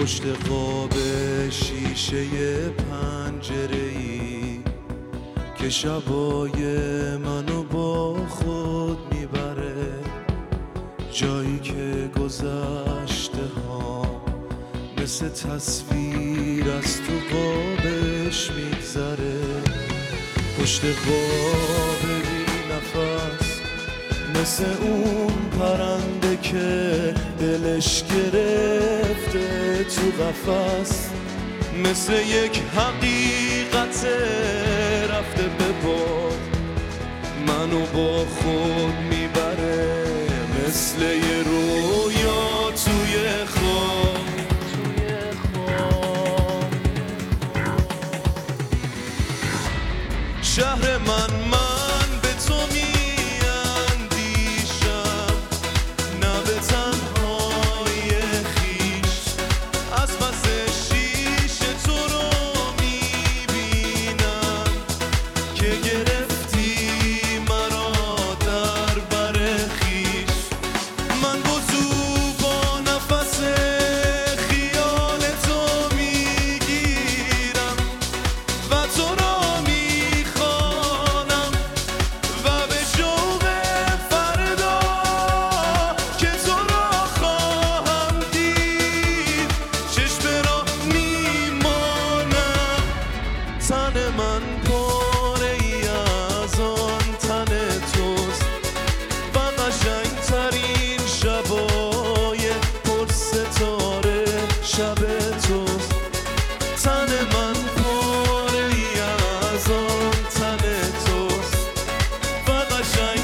پشت قاب شیشه پنجره ای که شبای منو با خود می‌بره. جایی که گذشته ها مثل تصویر از تو قابش میگذره. پشت قاب بی نفس مثل اون پرنده که دلش گرفته تو قفس. مثل یک حقیقت رفته به باد. منو با خود می‌بره مثل یه رویا توی خواب شهر من که گرفتی yaşayın